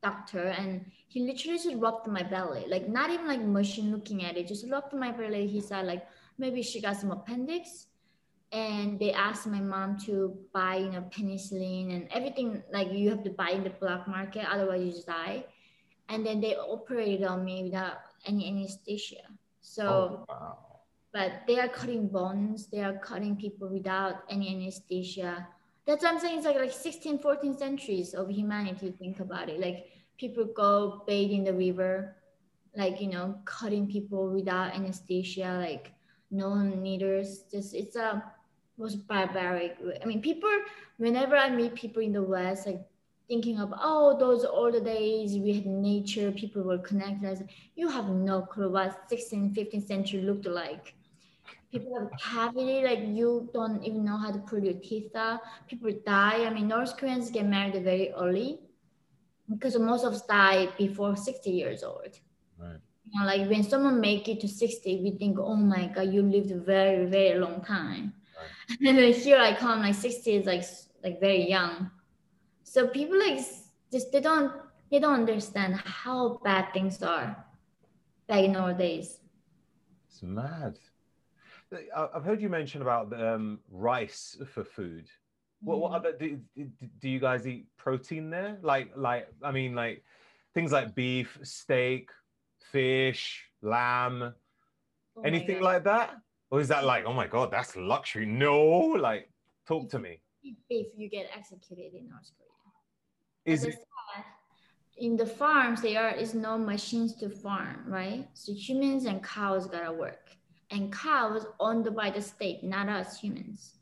doctor, and he literally just rubbed my belly, like not even like machine looking at it, just rubbed my belly. He said like maybe she got some appendix, and they asked my mom to buy you know penicillin and everything like you have to buy in the black market, otherwise you just die. And then they operated on me without any anesthesia. So oh, wow. but they are cutting bones they are cutting people without any anesthesia that's what i'm saying it's like like 16 14 centuries of humanity think about it like people go bathe in the river like you know cutting people without anesthesia like no needles just it's a was barbaric i mean people whenever i meet people in the west like thinking of oh those older days we had nature people were connected you have no clue what 16th 15th century looked like. People have cavity like you don't even know how to pull your teeth out. People die. I mean north koreans get married very early because most of us die before 60 years old Right. you know like when someone make it to 60 we think oh my god you lived a very very long time Right. and then here i come like 60 is like like very young so people like just they don't they don't understand how bad things are back in our days It's mad. I've heard you mention about um, rice for food. What, what Mm. other do, do, you guys eat protein there? Like, like I mean, like things like beef, steak, fish, lamb, Oh anything like that? Or is that like, oh my god, that's luxury? No, like, talk to me. if you get executed in North Korea. Is As it? said, in the farms there are there is no machines to farm, right? So humans and cows gotta work, and cows owned by the state, not us humans.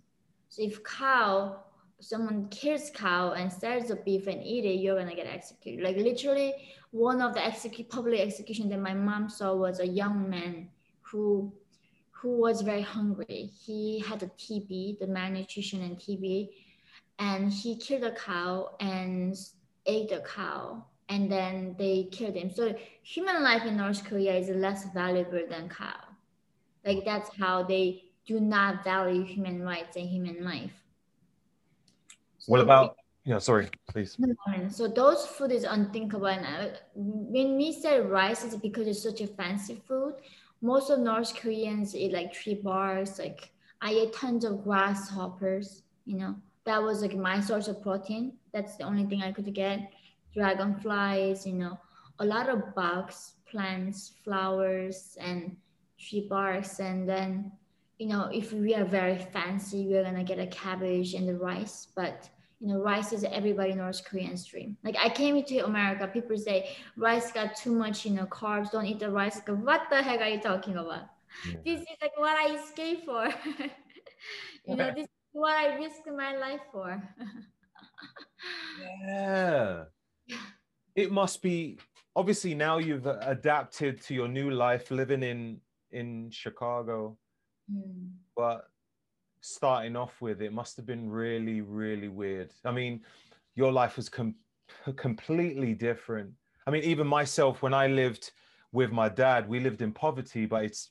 So if cow, someone kills cow and sells the beef and eat it, you're gonna get executed. Like literally, one of the execu- public execution that my mom saw was a young man who who was very hungry. He had a TB, the malnutrition and TB, and he killed a cow and ate the cow, and then they killed him. So human life in North Korea is less valuable than cow. Like that's how they do not value human rights and human life. What about? Yeah, sorry, please. So those food is unthinkable. And when we say rice, it's because it's such a fancy food. Most of North Koreans eat like tree bars. Like I ate tons of grasshoppers. You know, that was like my source of protein. That's the only thing I could get. Dragonflies. You know, a lot of bugs, plants, flowers, and tree barks. And then, you know, if we are very fancy, we're gonna get a cabbage and the rice. But you know, rice is everybody North Korean's dream. Like I came into America, people say rice got too much, you know, carbs. Don't eat the rice. What the heck are you talking about? Yeah. This is like what I escaped for. you know, this is what I risked my life for. Yeah. It must be obviously now you've adapted to your new life living in in Chicago, Hmm. but starting off with it must have been really really weird. I mean, your life was com- completely different. I mean, even myself when I lived with my dad, we lived in poverty, but it's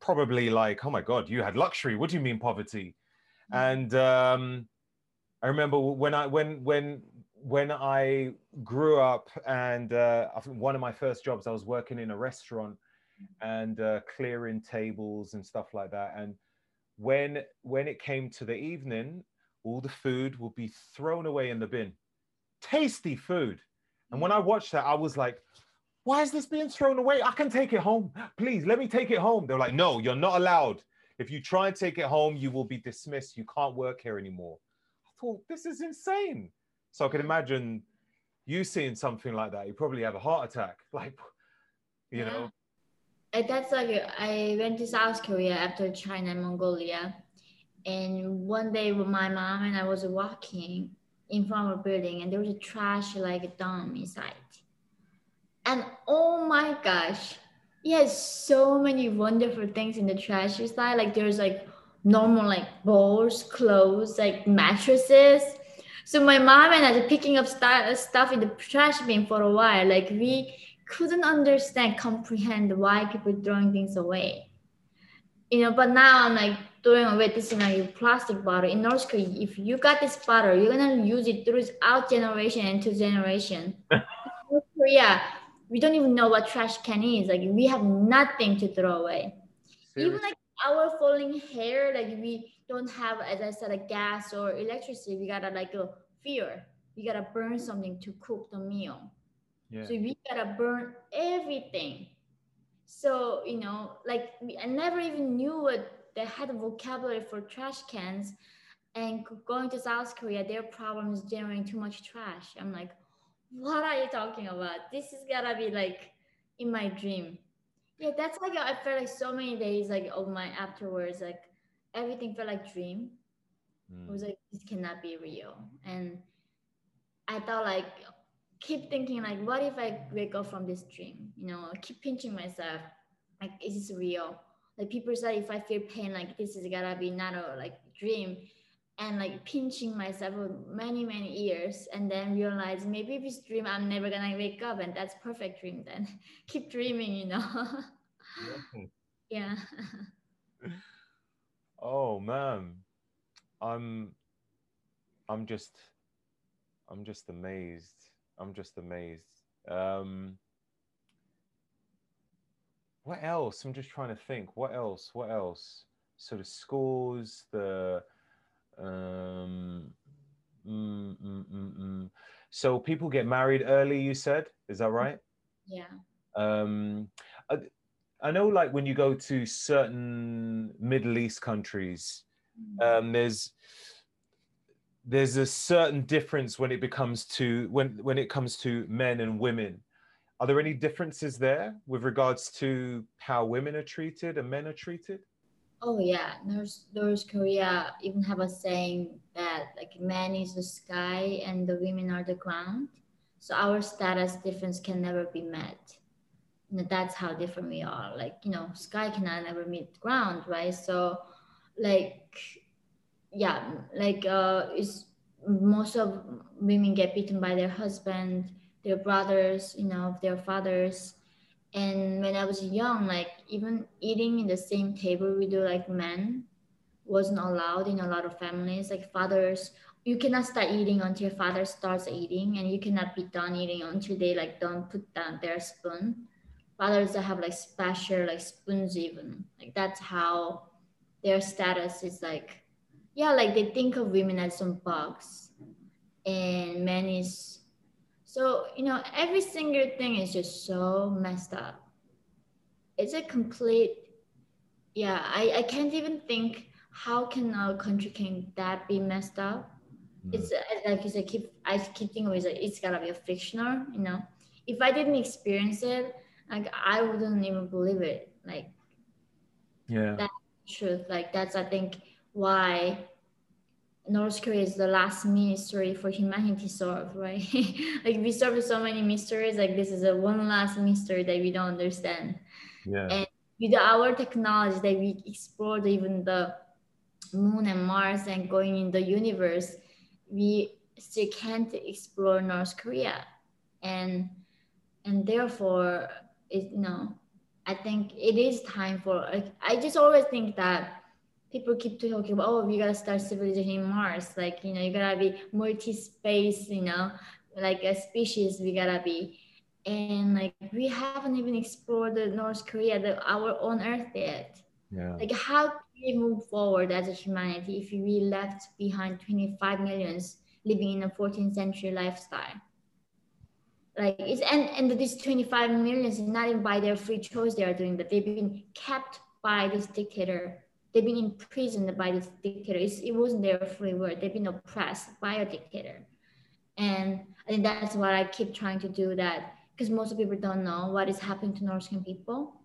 probably like, oh my God, you had luxury. What do you mean poverty? And um, I remember when I when when when I grew up, and uh, I think one of my first jobs, I was working in a restaurant and uh, clearing tables and stuff like that. And when when it came to the evening, all the food will be thrown away in the bin. Tasty food. And when I mm. watched that, I was like, why is this being thrown away? I can take it home. Please let me take it home. They're like, no, you're not allowed. If you try and take it home, you will be dismissed. You can't work here anymore. I thought, this is insane. So I can imagine you seeing something like that. You probably have a heart attack. Like, you yeah. know. That's like I went to South Korea after China and Mongolia. And one day with my mom and I was walking in front of a building and there was a trash like a dump inside. And oh my gosh, he has so many wonderful things in the trash side. Like there's like normal like bowls, clothes, like mattresses. So my mom and I were picking up st- stuff in the trash bin for a while. Like we couldn't understand, comprehend why people throwing things away. You know, but now I'm like throwing away this in a plastic bottle. In North Korea, if you got this bottle, you're gonna use it throughout generation into generation. North Korea, we don't even know what trash can is. Like we have nothing to throw away. Seriously? Even like our falling hair, like we don't have, as I said, a gas or electricity. We gotta like a fear. We gotta burn something to cook the meal. Yeah. So we gotta burn everything. So you know, like we, I never even knew what they had a vocabulary for trash cans. And going to South Korea, their problem is generating too much trash. I'm like, what are you talking about? This is gotta be like in my dream. Yeah, that's like I felt like so many days like of my afterwards, like everything felt like dream. Mm. It was like this cannot be real. And I thought like keep thinking like what if I wake up from this dream? You know, keep pinching myself. Like is this real? Like people say if I feel pain, like this is gotta be not a like dream and like pinching myself for many many years and then realize maybe this dream i'm never gonna wake up and that's perfect dream then keep dreaming you know yeah oh man i'm i'm just i'm just amazed i'm just amazed um what else i'm just trying to think what else what else so the schools the um, mm, mm, mm, mm, so people get married early. You said, is that right? Yeah. Um, I, I know, like when you go to certain Middle East countries, mm. um, there's there's a certain difference when it becomes to when when it comes to men and women. Are there any differences there with regards to how women are treated and men are treated? Oh yeah, North North Korea even have a saying that like man is the sky and the women are the ground. So our status difference can never be met. And that's how different we are. Like you know, sky cannot ever meet ground, right? So, like, yeah, like uh, is most of women get beaten by their husband, their brothers, you know, their fathers. And when i was young like even eating in the same table with like men wasn't allowed in a lot of families. Like fathers you cannot start eating until father starts eating and you cannot be done eating until they like don't put down their spoon. Fathers that have like special like spoons even. Like that's how their status is like yeah like they think of women as some bugs and men is so, you know, every single thing is just so messed up. It's a complete, yeah, I, I can't even think how can our country can that be messed up? Mm. It's like I keep I keep thinking it's like it's gotta be a fictional, you know. If I didn't experience it, like I wouldn't even believe it. Like yeah, that's truth. Like that's I think why North Korea is the last mystery for humanity solve, right? like we solved so many mysteries, like this is a one last mystery that we don't understand. Yeah. And with our technology that we explored even the moon and Mars and going in the universe, we still can't explore North Korea. And and therefore it you know I think it is time for. Like, I just always think that people keep talking about, oh, we gotta start civilization in Mars. Like, you know, you gotta be multi-space, you know, like a species we gotta be. And like we haven't even explored the North Korea, the our own Earth yet. Yeah. Like how can we move forward as a humanity if we left behind 25 millions living in a 14th century lifestyle? Like it's and and these 25 millions is not even by their free choice they are doing that. They've been kept by this dictator they've been imprisoned by this dictator. It's, it wasn't their free will. They've been oppressed by a dictator. And I think that's what I keep trying to do that because most people don't know what is happening to North Korean people.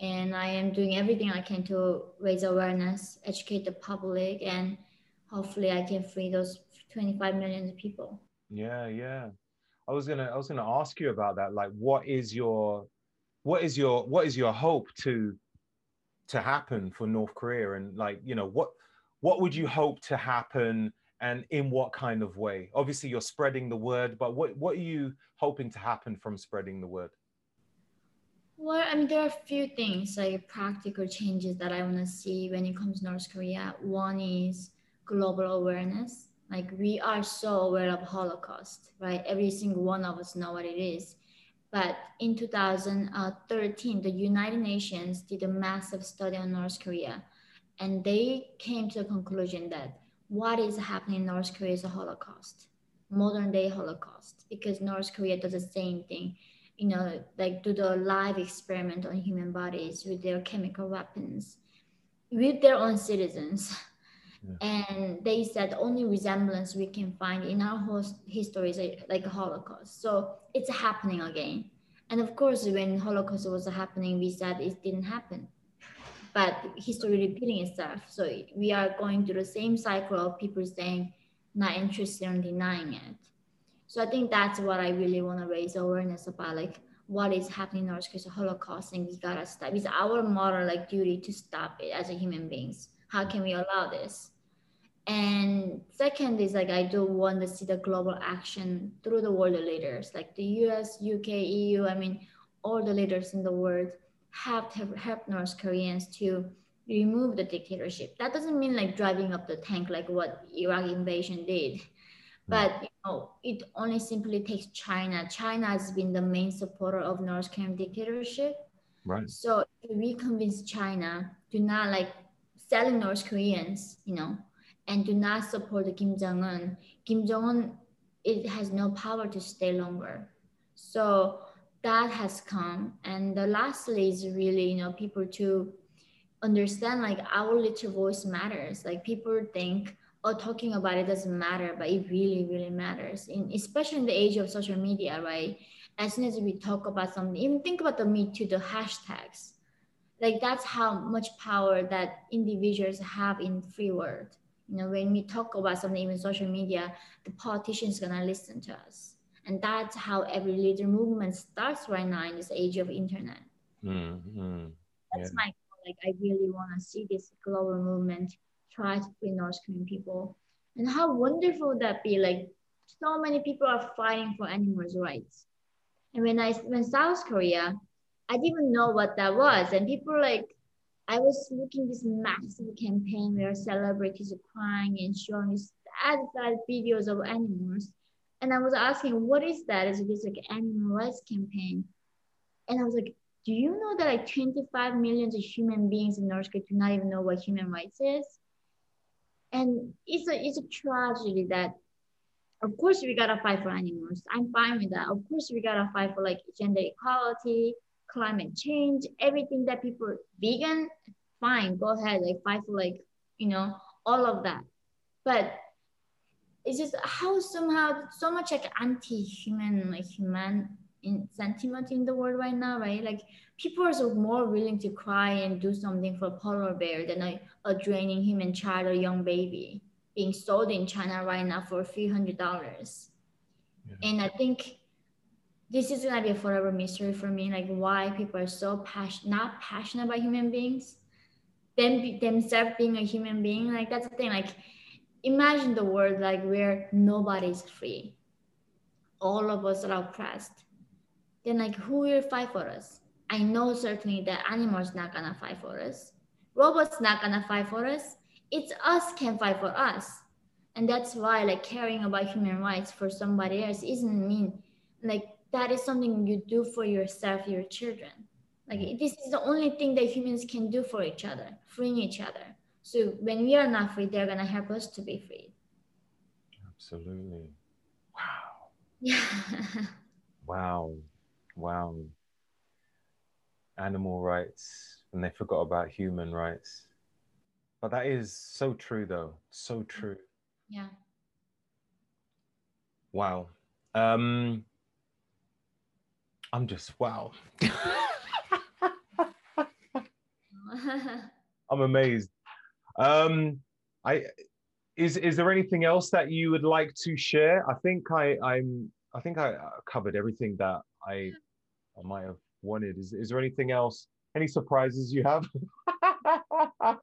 And I am doing everything I can to raise awareness, educate the public, and hopefully I can free those 25 million people. Yeah, yeah. I was gonna I was gonna ask you about that. Like what is your what is your what is your hope to to happen for North Korea? And like you know what what would you hope to happen and in what kind of way? Obviously you're spreading the word but what what are you hoping to happen from spreading the word? Well I mean there are a few things like practical changes that I want to see when it comes to North Korea. One is global awareness. Like we are so aware of Holocaust right? Every single one of us know what it is but in 2013, the United Nations did a massive study on North Korea, and they came to the conclusion that what is happening in North Korea is a Holocaust, modern day Holocaust, because North Korea does the same thing, you know, like do the live experiment on human bodies with their chemical weapons, with their own citizens. Yeah. And they said the only resemblance we can find in our host history is like a Holocaust. So it's happening again. And of course, when Holocaust was happening, we said it didn't happen. But history repeating itself. So we are going through the same cycle of people saying not interested in denying it. So I think that's what I really want to raise awareness about, like what is happening in North Korea, Holocaust, and we gotta stop. It's our moral like duty to stop it as a human beings. How can we allow this? And second is like I do want to see the global action through the world leaders, like the US, UK, EU. I mean, all the leaders in the world have to help North Koreans to remove the dictatorship. That doesn't mean like driving up the tank like what Iraq invasion did. Mm. But you know, it only simply takes China. China has been the main supporter of North Korean dictatorship. Right. So if we convince China to not like selling North Koreans, you know, and do not support Kim Jong Un, Kim Jong Un it has no power to stay longer. So that has come. And the lastly is really, you know, people to understand like our little voice matters. Like people think, oh, talking about it doesn't matter, but it really, really matters. In especially in the age of social media, right? As soon as we talk about something, even think about the Me Too, the hashtags. Like that's how much power that individuals have in free world you know, when we talk about something in social media, the politicians gonna listen to us. And that's how every leader movement starts right now in this age of internet. Mm-hmm. That's yeah. my like I really want to see this global movement try to free North Korean people. And how wonderful that be like so many people are fighting for animals' rights. And when I when South Korea, I didn't know what that was. And people like I was looking this massive campaign where celebrities are crying and showing sad, sad videos of animals. And I was asking, what is that? Is it this like animal rights campaign? And I was like, do you know that like 25 million of human beings in North Korea do not even know what human rights is? And it's a it's a tragedy that of course we gotta fight for animals. I'm fine with that. Of course we gotta fight for like gender equality, climate change, everything that people vegan, fine, go ahead, like fight for like, you know, all of that. But it's just how somehow so much like anti-human, like human in sentiment in the world right now, right? Like people are so more willing to cry and do something for a polar bear than a, a draining human child or young baby being sold in China right now for a few hundred dollars. Yeah. And I think this is gonna be a forever mystery for me, like why people are so passionate, not passionate about human beings, them themselves being a human being. Like that's the thing. Like imagine the world like where nobody's free, all of us are oppressed. Then like who will fight for us? I know certainly that animals not gonna fight for us. Robots not gonna fight for us. It's us can fight for us. And that's why like caring about human rights for somebody else isn't mean like that is something you do for yourself, your children. Like this is the only thing that humans can do for each other, freeing each other. So when we are not free, they're gonna help us to be free. Absolutely. Wow. Yeah. Wow. Wow. Animal rights, and they forgot about human rights. But that is so true, though. So true. yeah. Wow. Um, I'm just wow. I'm amazed. Um, I is is there anything else that you would like to share? I think I I'm I think I uh, covered everything that I I might have wanted. Is is there anything else? Any surprises you have?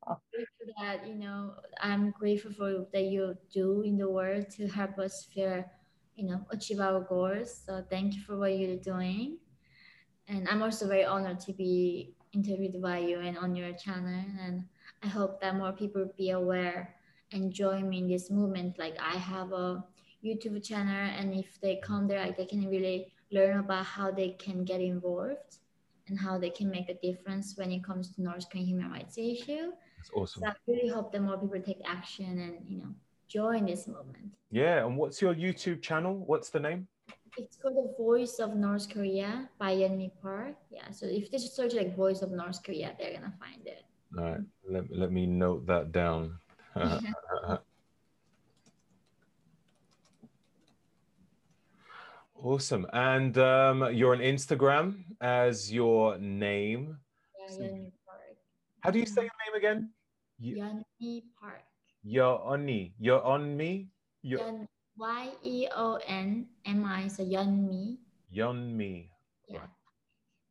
that you know i'm grateful for that you do in the world to help us feel you know achieve our goals. So thank you for what you're doing. And i'm also very honored to be interviewed by you and on your channel. And i hope that more people be aware and join me in this movement. Like i have a youtube channel and if they come there like, they can really learn about how they can get involved and how they can make a difference when it comes to north korean human rights issue. That's awesome. so I really hope that more people take action and you know join this movement. Yeah, and what's your YouTube channel? What's the name? It's called the Voice of North Korea by Yeonmi Park. Yeah, so if they just search like Voice of North Korea, they're gonna find it. All right, let, let me note that down. awesome. And um, you're on Instagram as your name. Yeah, So- Yeonmi Park. How do you say your name again? Yeonmi Park. You're on me. You're on me. Yeon, Y E O N M I. So Yeonmi. Yeonmi. Yeah. Right.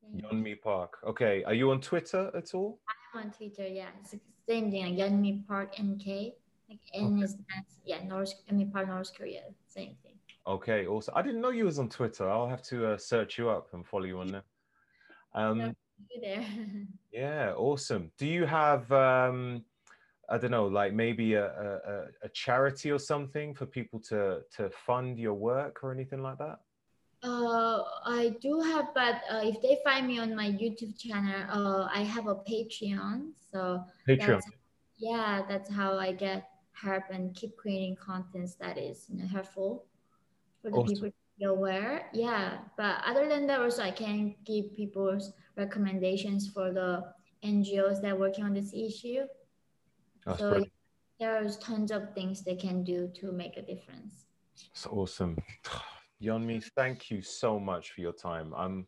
Thank you. Yeonmi Park. Okay. Are you on Twitter at all? I'm on Twitter. Yeah, it's the same thing. Like Yeonmi Park NK. Like N Okay. is yeah North Yeonmi Park North Korea. Same thing. Okay. Also, I didn't know you was on Twitter. I'll have to uh, search you up and follow you on there. Um, Yeah. There? Yeah, awesome. Do you have um I don't know, like maybe a, a, a- charity or something for people to to fund your work or anything like that? Uh, I do have, but uh, if they find me on my YouTube channel, uh, I have a Patreon. So Patreon. that's, yeah, that's how I get help and keep creating contents that is you know, helpful for the Awesome. people to be aware. Yeah, but other than that, also I can give people's recommendations for the NGOs that are working on this issue. That's so brilliant. there's tons of things they can do to make a difference. That's awesome. Yeonmi, thank you so much for your time. I'm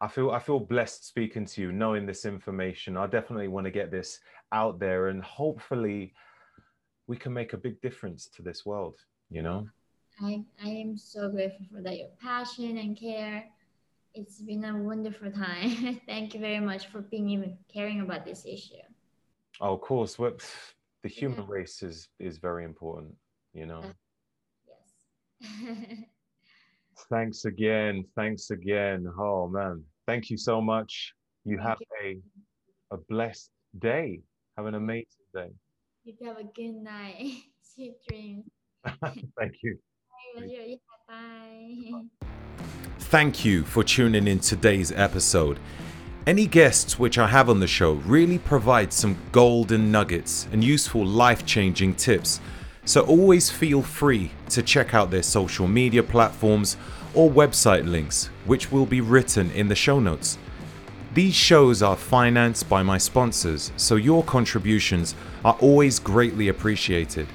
I feel I feel blessed speaking to you, knowing this information. I definitely want to get this out there and hopefully we can make a big difference to this world, you know? I, I am so grateful for that your passion and care. It's been a wonderful time. Thank you very much for being even caring about this issue. Oh, of course. Well, the human mm-hmm. race is is very important, you know. Mm-hmm. Yes. Thanks again. Thanks again. Oh man. Thank you so much. You Thank have a a blessed day. Have an amazing day. you have a good night. Sweet dreams. Thank you. Bye. Thank you for tuning in today's episode. Any guests which I have on the show really provide some golden nuggets and useful life changing tips. So always feel free to check out their social media platforms or website links, which will be written in the show notes. These shows are financed by my sponsors, so your contributions are always greatly appreciated.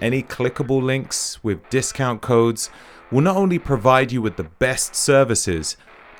Any clickable links with discount codes will not only provide you with the best services,